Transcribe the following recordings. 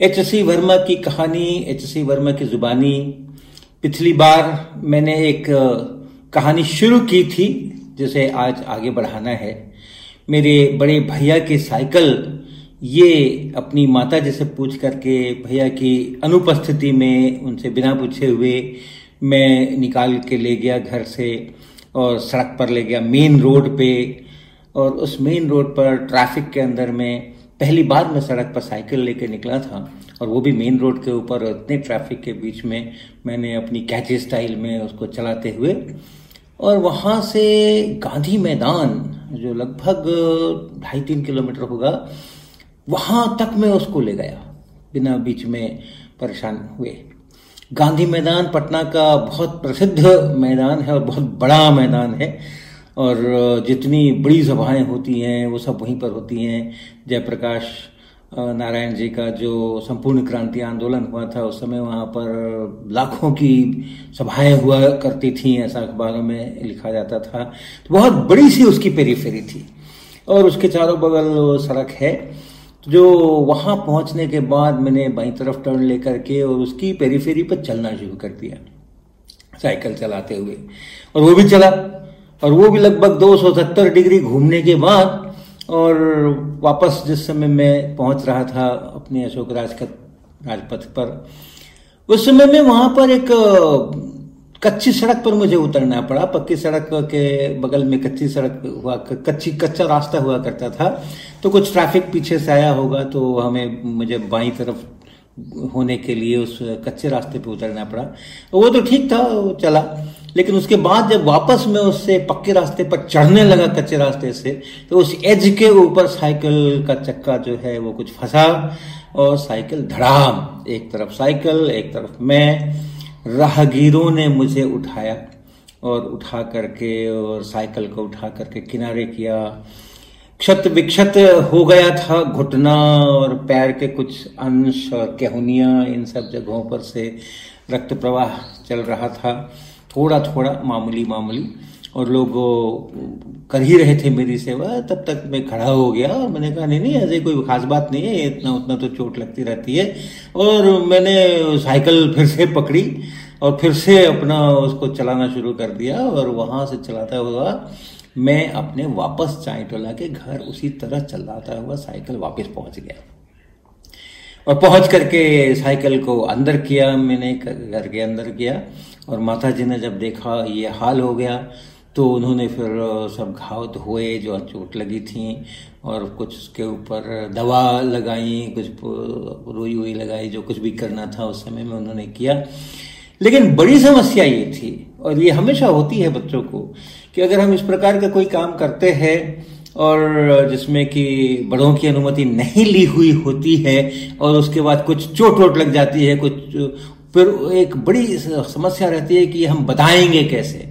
H C Verma की कहानी H C Verma की जुबानी। पिछली बार मैंने एक कहानी शुरू की थी, जिसे आज आगे बढ़ाना है। मेरे बड़े भैया की साइकिल, ये अपनी माता जी से पूछ करके भैया की अनुपस्थिति में उनसे बिना पूछे हुए मैं निकाल के ले गया घर से और सड़क पर ले गया मेन रोड पे। और उस मेन रोड पर ट्रैफ़िक के अंदर में पहली बार मैं सड़क पर साइकिल लेके निकला था और वो भी मेन रोड के ऊपर, इतने ट्रैफ़िक के बीच में मैंने अपनी कैची स्टाइल में उसको चलाते हुए और वहाँ से गांधी मैदान, जो लगभग ढाई तीन किलोमीटर होगा, वहाँ तक मैं उसको ले गया, बिना बीच में परेशान हुए। गांधी मैदान पटना का बहुत प्रसिद्ध मैदान है और बहुत बड़ा मैदान है। और जितनी बड़ी सभाएँ होती हैं, वो सब वहीं पर होती हैं। जयप्रकाश नारायण जी का जो संपूर्ण क्रांति आंदोलन हुआ था, उस समय वहाँ पर लाखों की सभाएँ हुआ करती थी, ऐसा अखबारों में लिखा जाता था। तो बहुत बड़ी सी उसकी पेरीफेरी थी। और उसके चारों बगल सड़क है। जो वहाँ पहुँचने के बाद मैंने बाई तरफ़ टर्न लेकर के और उसकी पेरीफेरी पर चलना शुरू कर दिया। साइकिल चलाते हुए। और वो भी चला। और वो भी लगभग 270 डिग्री घूमने के बाद, और वापस जिस समय मैं पहुँच रहा था अपने अशोक राजपथ राजपथ पर, उस समय में वहाँ पर एक कच्ची सड़क पर मुझे उतरना पड़ा। पक्की सड़क के बगल में कच्ची सड़क हुआ, कच्ची, कच्चा रास्ता हुआ करता था। तो कुछ ट्रैफ़िक पीछे से आया होगा तो हमें, मुझे बाई तरफ़ होने के लिए उस कच्चे रास्ते पे उतरना पड़ा। वो तो ठीक था चला। लेकिन उसके बाद जब वापस मैं उससे पक्के रास्ते पर चढ़ने लगा कच्चे रास्ते से तो उस एज के ऊपर साइकिल का चक्का जो है वो कुछ फंसा और साइकिल धड़ाम। एक तरफ़ साइकिल एक तरफ़ मैं, राहगीरों ने मुझे उठाया और उठा करके और साइकिल को उठा करके किनारे किया। क्षत विक्षत हो गया था घुटना और पैर के कुछ अंश और केहुनिया इन सब जगहों पर से रक्त प्रवाह चल रहा था। थोड़ा थोड़ा मामूली मामूली, और लोग कर ही रहे थे मेरी सेवा, तब तक मैं खड़ा हो गया और मैंने कहा, नहीं नहीं, ऐसे कोई खास बात नहीं है इतना, उतना तो चोट लगती रहती है। और मैंने साइकिल फिर से पकड़ी और फिर से अपना उसको चलाना शुरू कर दिया और वहाँ से चलाता हुआ मैं अपने वापस चाय टोला के घर उसी तरह चलाता हुआ साइकिल वापस पहुँच गया। और पहुँच करके साइकिल को अंदर किया, मैंने घर के अंदर किया और माता जी ने जब देखा ये हाल हो गया तो उन्होंने फिर सब घाव धोए जो चोट लगी थी और कुछ उसके ऊपर दवा लगाई, कुछ रोई वोई लगाई जो कुछ भी करना था उस समय में उन्होंने किया। लेकिन बड़ी समस्या ये थी और ये हमेशा होती है बच्चों को कि अगर हम इस प्रकार का कोई काम करते हैं और जिसमें कि बड़ों की अनुमति नहीं ली हुई होती है और उसके बाद कुछ चोट वोट लग जाती है, कुछ फिर एक बड़ी समस्या रहती है कि हम बताएँगे कैसे?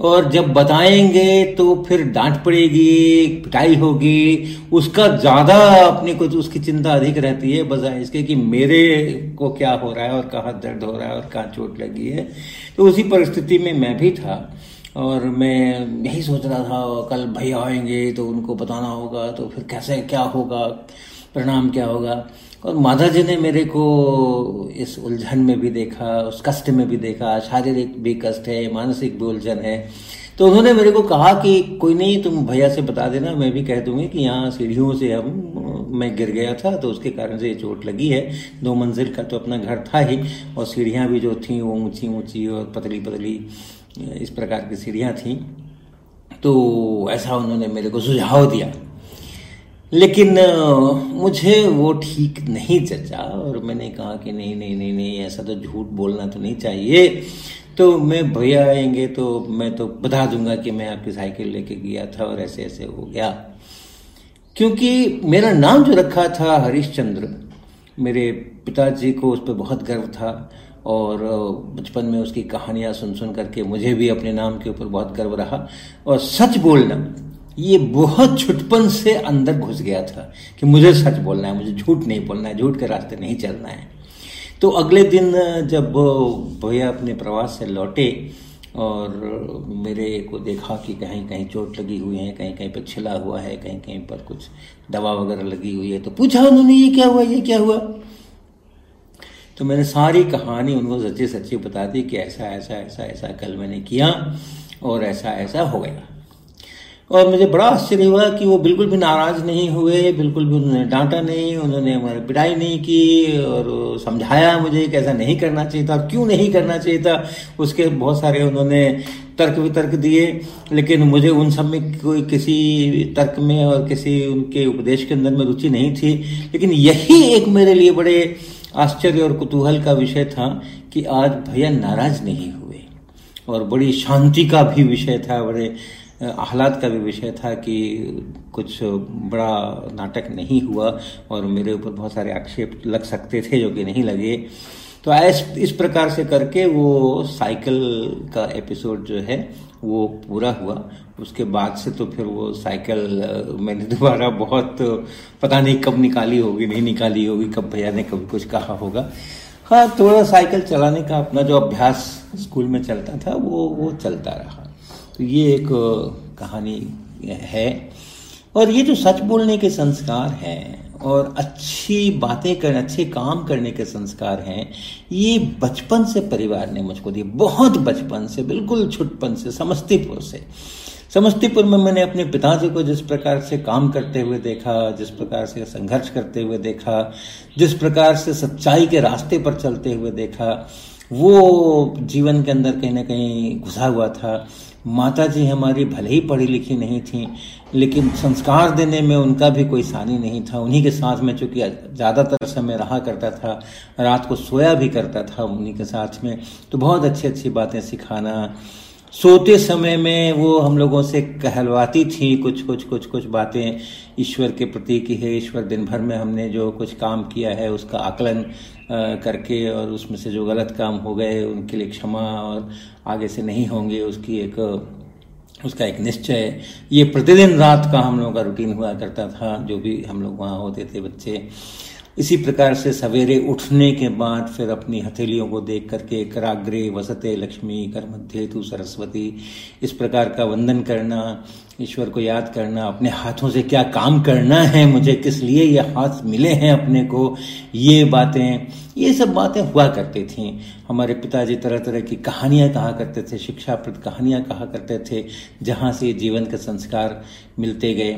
और जब बताएँगे तो फिर डांट पड़ेगी, पिटाई होगी। उसका ज़्यादा अपने को तो उसकी चिंता अधिक रहती है बजाय इसके कि मेरे को क्या हो रहा है और कहाँ दर्द हो रहा है और कहाँ चोट लगी है। तो उसी परिस्थिति में मैं भी था और मैं यही सोच रहा था, कल भैया आएँगे तो उनको बताना होगा तो फिर कैसे, क्या होगा, परिणाम क्या होगा? और माता जी ने मेरे को इस उलझन में भी देखा, उस कष्ट में भी देखा, शारीरिक भी कष्ट है, मानसिक भी उलझन है। तो उन्होंने मेरे को कहा कि कोई नहीं, तुम भैया से बता देना, मैं भी कह दूँगी कि यहाँ सीढ़ियों से हम, मैं गिर गया था तो उसके कारण से ये चोट लगी है। दो मंजिल का तो अपना घर था ही, और सीढ़ियाँ भी जो थी, वो ऊँची ऊँची और पतली पतली, इस प्रकार की सीढ़ियाँ थी। तो ऐसा उन्होंने मेरे को सुझाव दिया। लेकिन मुझे वो ठीक नहीं चचा और मैंने कहा कि नहीं नहीं नहीं नहीं, ऐसा तो झूठ बोलना तो नहीं चाहिए। तो मैं, भैया आएँगे तो मैं तो बता दूँगा कि मैं आपकी साइकिल लेके गया था और ऐसे ऐसे हो गया। क्योंकि मेरा नाम जो रखा था हरिश्चंद्र, मेरे पिताजी को उस पर बहुत गर्व था और बचपन में उसकी कहानियाँ सुन सुन करके मुझे भी अपने नाम के ऊपर बहुत गर्व रहा। और सच बोलना ये बहुत छुटपन से अंदर घुस गया था कि मुझे सच बोलना है, मुझे झूठ नहीं बोलना है, झूठ के रास्ते नहीं चलना है। तो अगले दिन, जब भैया अपने प्रवास से लौटे और मेरे को देखा कि कहीं कहीं चोट लगी हुई है, कहीं कहीं पर छिला हुआ है, कहीं कहीं पर कुछ दवा वगैरह लगी हुई है तो पूछा उन्होंने, ये क्या हुआ, ये क्या हुआ? तो मैंने सारी कहानी उनको सच्ची सच्ची बता दी कि ऐसा ऐसा ऐसा ऐसा कल मैंने किया और ऐसा ऐसा हो गया। और मुझे बड़ा आश्चर्य हुआ कि वो बिल्कुल भी नाराज़ नहीं हुए, बिल्कुल भी उन्होंने डांटा नहीं, उन्होंने हमारी पिटाई नहीं की और समझाया मुझे कि ऐसा नहीं करना चाहिए था क्यों नहीं करना चाहिए था, उसके बहुत सारे उन्होंने तर्क वितर्क दिए। लेकिन मुझे उन सब में कोई किसी तर्क में और किसी उनके उपदेश के अंदर में रुचि नहीं थी। लेकिन यही एक मेरे लिए बड़े आश्चर्य और कुतूहल का विषय था कि आज भैया नाराज़ नहीं हुए। और बड़ी शांति का भी विषय था, बड़े आह्लाद का भी विषय था कि कुछ बड़ा नाटक नहीं हुआ और मेरे ऊपर बहुत सारे आक्षेप लग सकते थे जो कि नहीं लगे। तो इस इस प्रकार से करके वो साइकिल का एपिसोड जो है वो पूरा हुआ। उसके बाद से तो फिर वो साइकिल मैंने दोबारा बहुत पता नहीं कब निकाली होगी, नहीं निकाली होगी, कब भैया ने कभी कुछ कहा होगा। हाँ थोड़ा साइकिल चलाने का अपना जो अभ्यास स्कूल में चलता था, वो वो चलता रहा। तो ये एक कहानी है। और ये जो सच बोलने के संस्कार हैं और अच्छी बातें करने अच्छे काम करने के संस्कार हैं, ये बचपन से परिवार ने मुझको दिए। बहुत बचपन से, बिल्कुल छुटपन से, समस्तीपुर से। समस्तीपुर में मैंने अपने पिताजी को जिस प्रकार से काम करते हुए देखा, जिस प्रकार से संघर्ष करते हुए देखा, जिस प्रकार से सच्चाई के रास्ते पर चलते हुए देखा, वो जीवन के अंदर कहीं ना कहीं घुसा हुआ था। माता जी हमारी भले ही पढ़ी लिखी नहीं थी, लेकिन संस्कार देने में उनका भी कोई सानी नहीं था। उन्हीं के साथ में चूँकि ज़्यादातर समय रहा करता था, रात को सोया भी करता था उन्हीं के साथ में तो बहुत अच्छी अच्छी बातें सिखाना। सोते समय में वो हम लोगों से कहलवाती थी कुछ कुछ कुछ कुछ बातें। ईश्वर के प्रति की है, ईश्वर दिन भर में हमने जो कुछ काम किया है, उसका आकलन करके और उसमें से जो गलत काम हो गए, उनके लिए क्षमा और आगे से नहीं होंगे, उसकी एक, उसका एक निश्चय ये प्रतिदिन रात का हम लोगों का रूटीन हुआ करता था, जो भी हम लोग वहाँ होते थे, बच्चे। इसी प्रकार से सवेरे उठने के बाद फिर अपनी हथेलियों को देख करके कराग्रे, वसते, लक्ष्मी कर मध्य तू सरस्वती, इस प्रकार का वंदन करना, ईश्वर को याद करना, अपने हाथों से क्या काम करना है, मुझे किस लिए ये हाथ मिले हैं अपने को, ये बातें ये सब बातें हुआ करती थी। हमारे पिताजी तरह तरह की कहानियाँ कहा करते थे, शिक्षाप्रद कहानियाँ कहा करते थे, जहाँ से जीवन के संस्कार मिलते गए।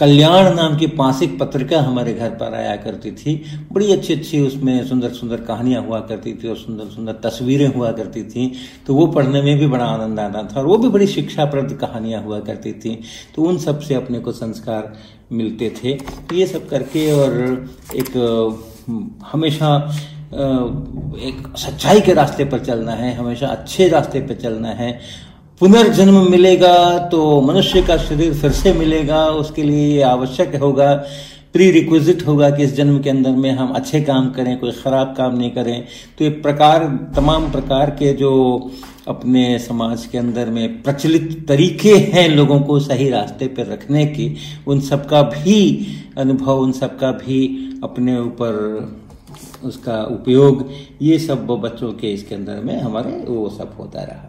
कल्याण नाम की मासिक पत्रिका हमारे घर पर आया करती थी। बड़ी अच्छी अच्छी उसमें सुंदर सुंदर कहानियाँ हुआ करती थी और सुंदर सुंदर तस्वीरें हुआ करती थी। तो वो पढ़ने में भी बड़ा आनंद आता था और वो भी बड़ी शिक्षाप्रद कहानियाँ हुआ करती थी। तो उन सबसे अपने को संस्कार मिलते थे। तो ये सब करके और एक, हमेशा एक सच्चाई के रास्ते पर चलना है, हमेशा अच्छे रास्ते पर चलना है। पुनर्जन्म मिलेगा तो मनुष्य का शरीर फिर से मिलेगा, उसके लिए ये आवश्यक होगा प्री रिक्विजिट होगा कि इस जन्म के अंदर में हम अच्छे काम करें, कोई खराब काम नहीं करें। तो ये प्रकार, तमाम प्रकार के जो अपने समाज के अंदर में प्रचलित तरीके हैं लोगों को सही रास्ते पर रखने की, उन सबका भी अनुभव, उन सबका भी अपने ऊपर उसका उपयोग ये सब बच्चों के इसके अंदर में हमारे वो सब होता रहा।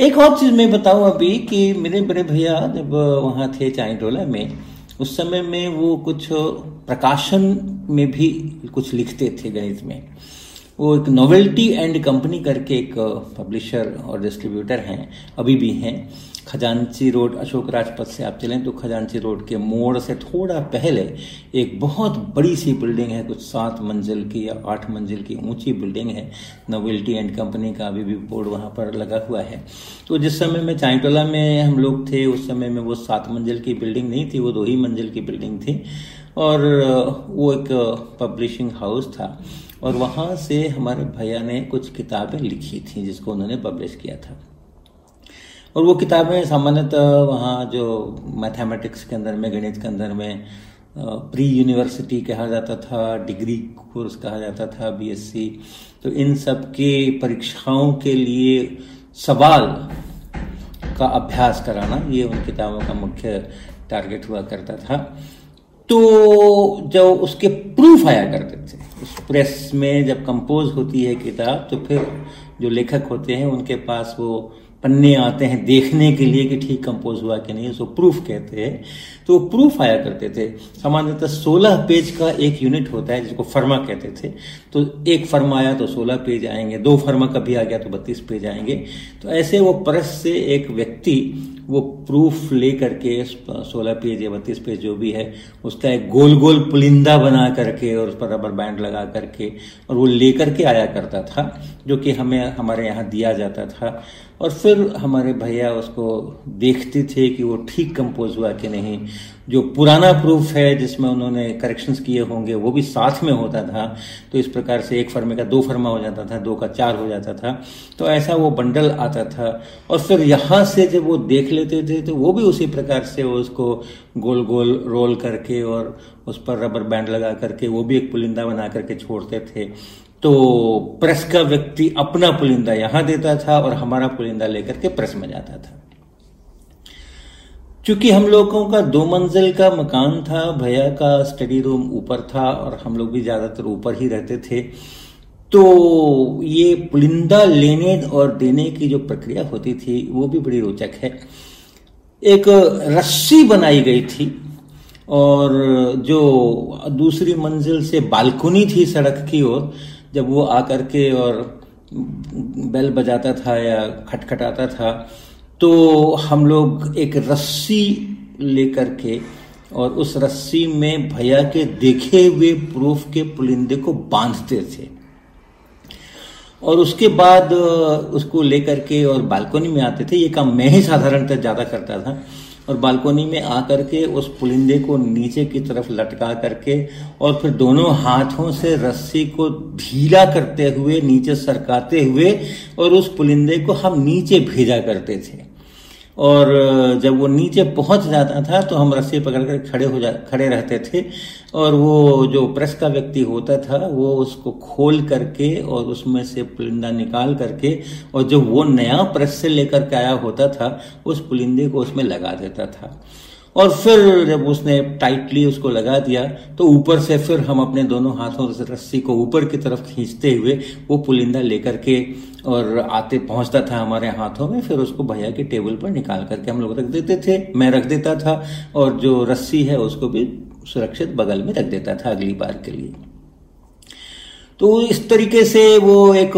एक और चीज़ मैं बताऊँ अभी कि मेरे बड़े भैया जब वहाँ थे चाइटोला में, उस समय में वो कुछ प्रकाशन में भी कुछ लिखते थे गणित में। वो एक नोवेल्टी एंड कंपनी करके एक पब्लिशर और डिस्ट्रीब्यूटर हैं, अभी भी हैं। खजांची रोड अशोक राजपथ से आप चलें तो खजांची रोड के मोड़ से थोड़ा पहले एक बहुत बड़ी सी बिल्डिंग है, कुछ सात मंजिल की या आठ मंजिल की ऊँची बिल्डिंग है। नोवेल्टी एंड कंपनी का अभी भी बोर्ड वहाँ पर लगा हुआ है। तो जिस समय में चाइटोला में हम लोग थे, उस समय में वो सात मंजिल की बिल्डिंग नहीं थी, वो दो ही मंजिल की बिल्डिंग थी। और, वो एक पब्लिशिंग हाउस था। और वहाँ से हमारे भैया ने कुछ किताबें लिखी थी, जिसको उन्होंने पब्लिश किया था। और वो किताबें सामान्यतः वहाँ जो मैथमेटिक्स के अंदर में, गणित के अंदर में प्री यूनिवर्सिटी कहा जाता था डिग्री कोर्स कहा जाता था बीएससी तो इन सब के परीक्षाओं के लिए सवाल का अभ्यास कराना, ये उन किताबों का मुख्य टारगेट हुआ करता था। तो जब उसके प्रूफ आया करते थे, उस प्रेस में जब कंपोज होती है किताब तो फिर जो लेखक होते हैं, उनके पास वो पन्ने आते हैं देखने के लिए कि ठीक कंपोज हुआ कि नहीं, उसको प्रूफ कहते हैं। तो वो प्रूफ आया करते थे। सामान्यतः सोलह पेज का एक यूनिट होता है जिसको फर्मा कहते थे। तो एक फर्मा आया तो सोलह पेज आएँगे, दो फर्मा कभी आ गया तो बत्तीस पेज आएँगे। तो ऐसे वो परस से एक व्यक्ति वो प्रूफ ले करके सोलह पेज या बत्तीस पेज जो भी है उसका एक गोल गोल पुलिंदा बना करके और उस पर रबर बैंड लगा करके और वो लेकर के आया करता था, जो कि हमें, हमारे यहाँ दिया जाता था। और फिर हमारे भैया उसको देखते थे कि वो ठीक कंपोज हुआ कि नहीं। जो पुराना प्रूफ है जिसमें उन्होंने करेक्शंस किए होंगे, वो भी साथ में होता था। तो इस प्रकार से एक फर्मे का दो फर्मा हो जाता था, दो का चार हो जाता था। तो ऐसा वो बंडल आता था। और फिर यहाँ से जब वो देख लेते थे तो वो भी उसी प्रकार से उसको गोल गोल रोल करके और उस पर रबर बैंड लगा करके वो भी एक पुलिंदा बना करके छोड़ते थे। तो प्रेस का व्यक्ति अपना पुलिंदा यहाँ देता था और हमारा पुलिंदा लेकर के प्रेस में जाता था। चूँकि हम लोगों का दो मंजिल का मकान था, भैया का स्टडी रूम ऊपर था और हम लोग भी ज़्यादातर ऊपर ही रहते थे तो ये पुलिंदा लेने और देने की जो प्रक्रिया होती थी, वो भी बड़ी रोचक है। एक रस्सी बनाई गई थी और जो दूसरी मंजिल से बालकुनी थी सड़क की ओर जब वो आकर के और बेल बजाता था या खटखटाता था तो हम लोग एक रस्सी लेकर के और उस रस्सी में भैया के देखे हुए प्रूफ के पुलिंदे को बांधते थे। और उसके बाद, उसको लेकर के और बालकोनी में आते थे। ये काम मैं ही साधारणतः ज़्यादा करता था। और बालकोनी में आकर के उस पुलिंदे को नीचे की तरफ़ लटका करके और फिर दोनों हाथों से रस्सी को ढीला करते हुए नीचे सरकाते हुए और उस पुलिंदे को हम नीचे भेजा करते थे। और जब वो नीचे पहुँच जाता था तो हम रस्सी पकड़ कर खड़े हो जा, खड़े रहते थे। और वो जो प्रेस का व्यक्ति होता था, वो उसको खोल करके और उसमें से पुलिंदा निकाल करके, और जो वो नया प्रेस से लेकर के आया होता था, उस पुलिंदे को उसमें लगा देता था। और फिर जब उसने टाइटली उसको लगा दिया तो ऊपर से फिर हम अपने दोनों हाथों से रस्सी को ऊपर की तरफ़ खींचते हुए वो पुलिंदा लेकर के और आते पहुँचता था हमारे हाथों में, फिर उसको भैया के टेबल पर निकाल करके हम लोग रख देते थे। मैं रख देता था और जो रस्सी है उसको भी सुरक्षित बगल में रख देता था अगली बार के लिए। तो इस तरीके से वो एक,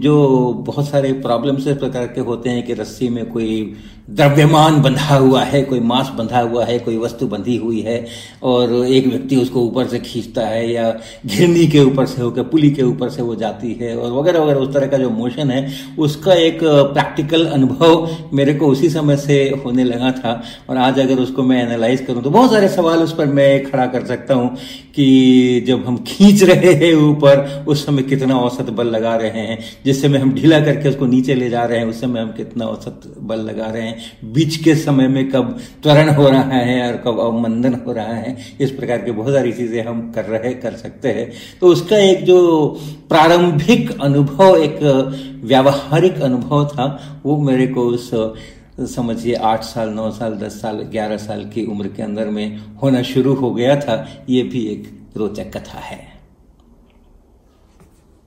जो बहुत सारे प्रॉब्लम्स इस प्रकार के होते हैं कि रस्सी में कोई द्रव्यमान बंधा हुआ है, कोई मांस बंधा हुआ है, कोई वस्तु बंधी हुई है, और एक व्यक्ति उसको ऊपर से खींचता है या घिरनी के ऊपर से होकर पुली के ऊपर से वो जाती है, और वगैरह वगैरह, उस तरह का जो मोशन है, उसका एक प्रैक्टिकल अनुभव मेरे को उसी समय से होने लगा था, और आज अगर उसको मैं एनालाइज करूँ तो बहुत सारे सवाल उस पर मैं खड़ा कर सकता हूँ कि जब हम खींच रहे हैं ऊपर, उस समय कितना औसत बल लगा रहे हैं, जिस समय हम ढीला करके उसको नीचे ले जा रहे हैं, उस समय हम कितना औसत बल लगा रहे हैं बीच के समय में कब त्वरण हो रहा है और कब अवमंदन हो रहा है, इस प्रकार की बहुत सारी चीज़ें हम कर रहे, कर सकते हैं। तो उसका एक जो प्रारंभिक अनुभव, एक व्यावहारिक अनुभव था, वो मेरे को उस, समझिए आठ साल, नौ साल, दस साल, ग्यारह साल की उम्र के अंदर में होना शुरू हो गया था। ये भी एक रोचक कथा है।